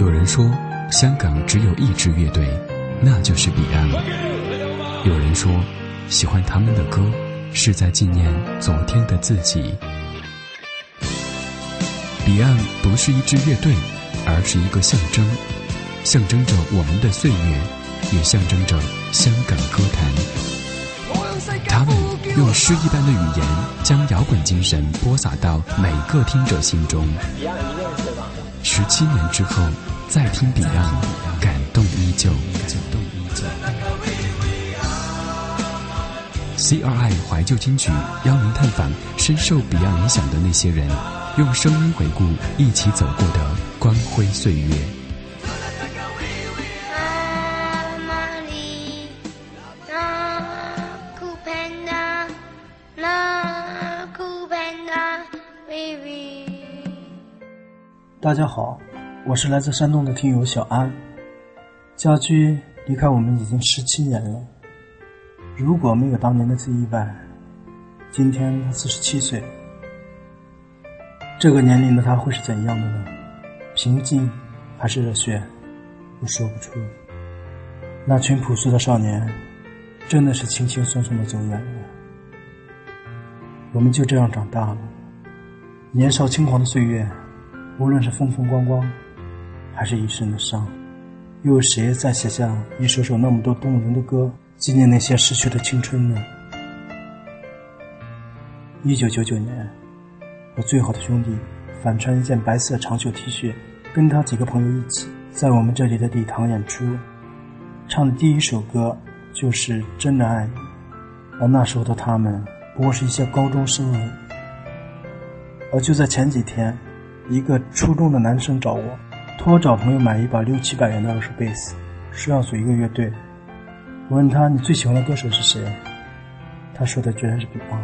有人说，香港只有一支乐队，那就是彼岸。有人说，喜欢他们的歌，是在纪念昨天的自己。彼岸不是一支乐队，而是一个象征，象征着我们的岁月，也象征着香港歌坛。他们用诗一般的语言，将摇滚精神播撒到每个听者心中。十七年之后，再听 Beyond，，感动依旧。CRI 怀旧金曲邀您探访深受 Beyond 影响的那些人，用声音回顾一起走过的光辉岁月。大家好，我是来自山东的听友小安。家驹离开我们已经十七年了。如果没有当年那次意外，今天他四十七岁。这个年龄的他会是怎样的呢？平静还是热血？我说不出。那群朴素的少年，真的是轻轻松松的走远了。我们就这样长大了，年少轻狂的岁月。无论是风风光光，还是一身的伤，又有谁在写下一首首那么多动人的歌，纪念那些逝去的青春呢？一九九九年，我最好的兄弟反穿一件白色长袖 T 恤，跟他几个朋友一起在我们这里的礼堂演出，唱的第一首歌就是《真的爱你》，而那时候的他们不过是一些高中生而已。而就在前几天。一个初中的男生找我，托我找朋友买一把六七百元的二手贝斯，说要组一个乐队。我问他：“你最喜欢的歌手是谁？”他说的居然是比胖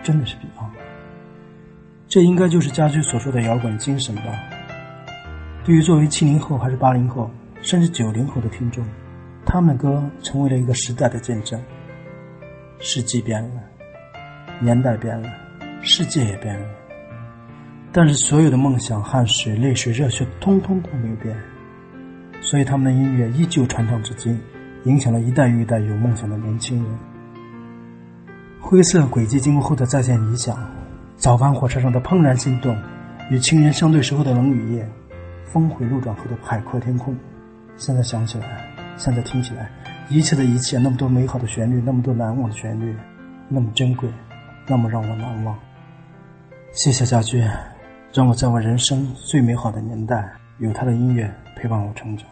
真的是比胖。这应该就是家驹所说的摇滚精神吧？对于作为七零后还是八零后，甚至九零后的听众，他们的歌成为了一个时代的见证。世纪变了，年代变了，世界也变了。但是所有的梦想、汗水、泪水、热血，通通都没有变，所以他们的音乐依旧传唱至今，影响了一代又一代有梦想的年轻人。灰色轨迹经过后的再见理想，早班火车上的怦然心动，与亲人相对时候的冷雨夜，峰回路转后的海阔天空。现在想起来，现在听起来，一切的一切，那么多美好的旋律，那么多难忘的旋律，那么珍贵，那么让我难忘。谢谢家驹。让我在我人生最美好的年代，有他的音乐陪伴我成长。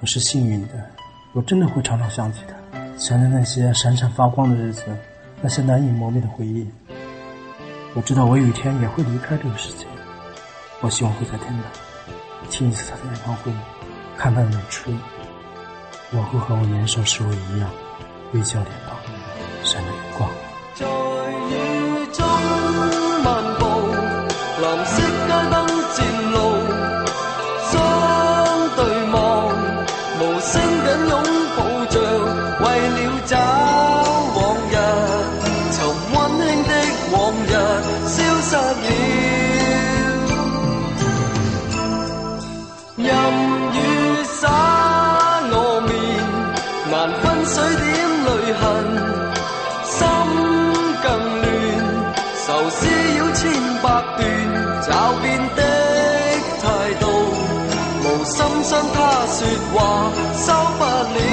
我是幸运的，我真的会常常想起他，想念那些闪闪发光的日子，那些难以磨灭的回忆。我知道我有一天也会离开这个世界，我希望会在天堂听一次他的演唱会，看他的演出。我会和我年少时候一样，微笑脸说话收不了。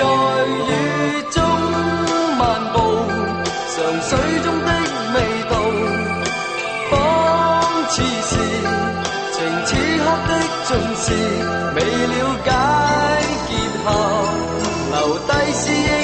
在雨中漫步，尝水中的味道，仿似是情此刻的尽是，未了解结合，留低思忆。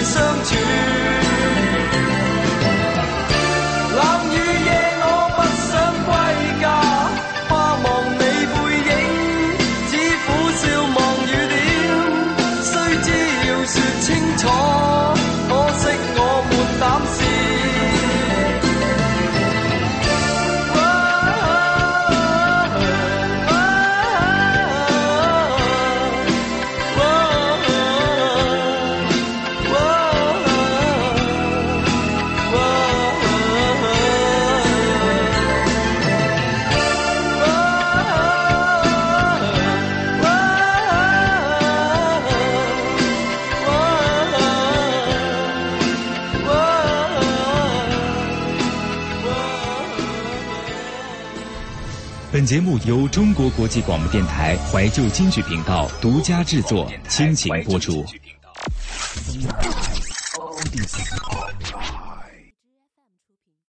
忆。本节目由中国国际广播电台怀旧京剧频道独家制作，倾情播出。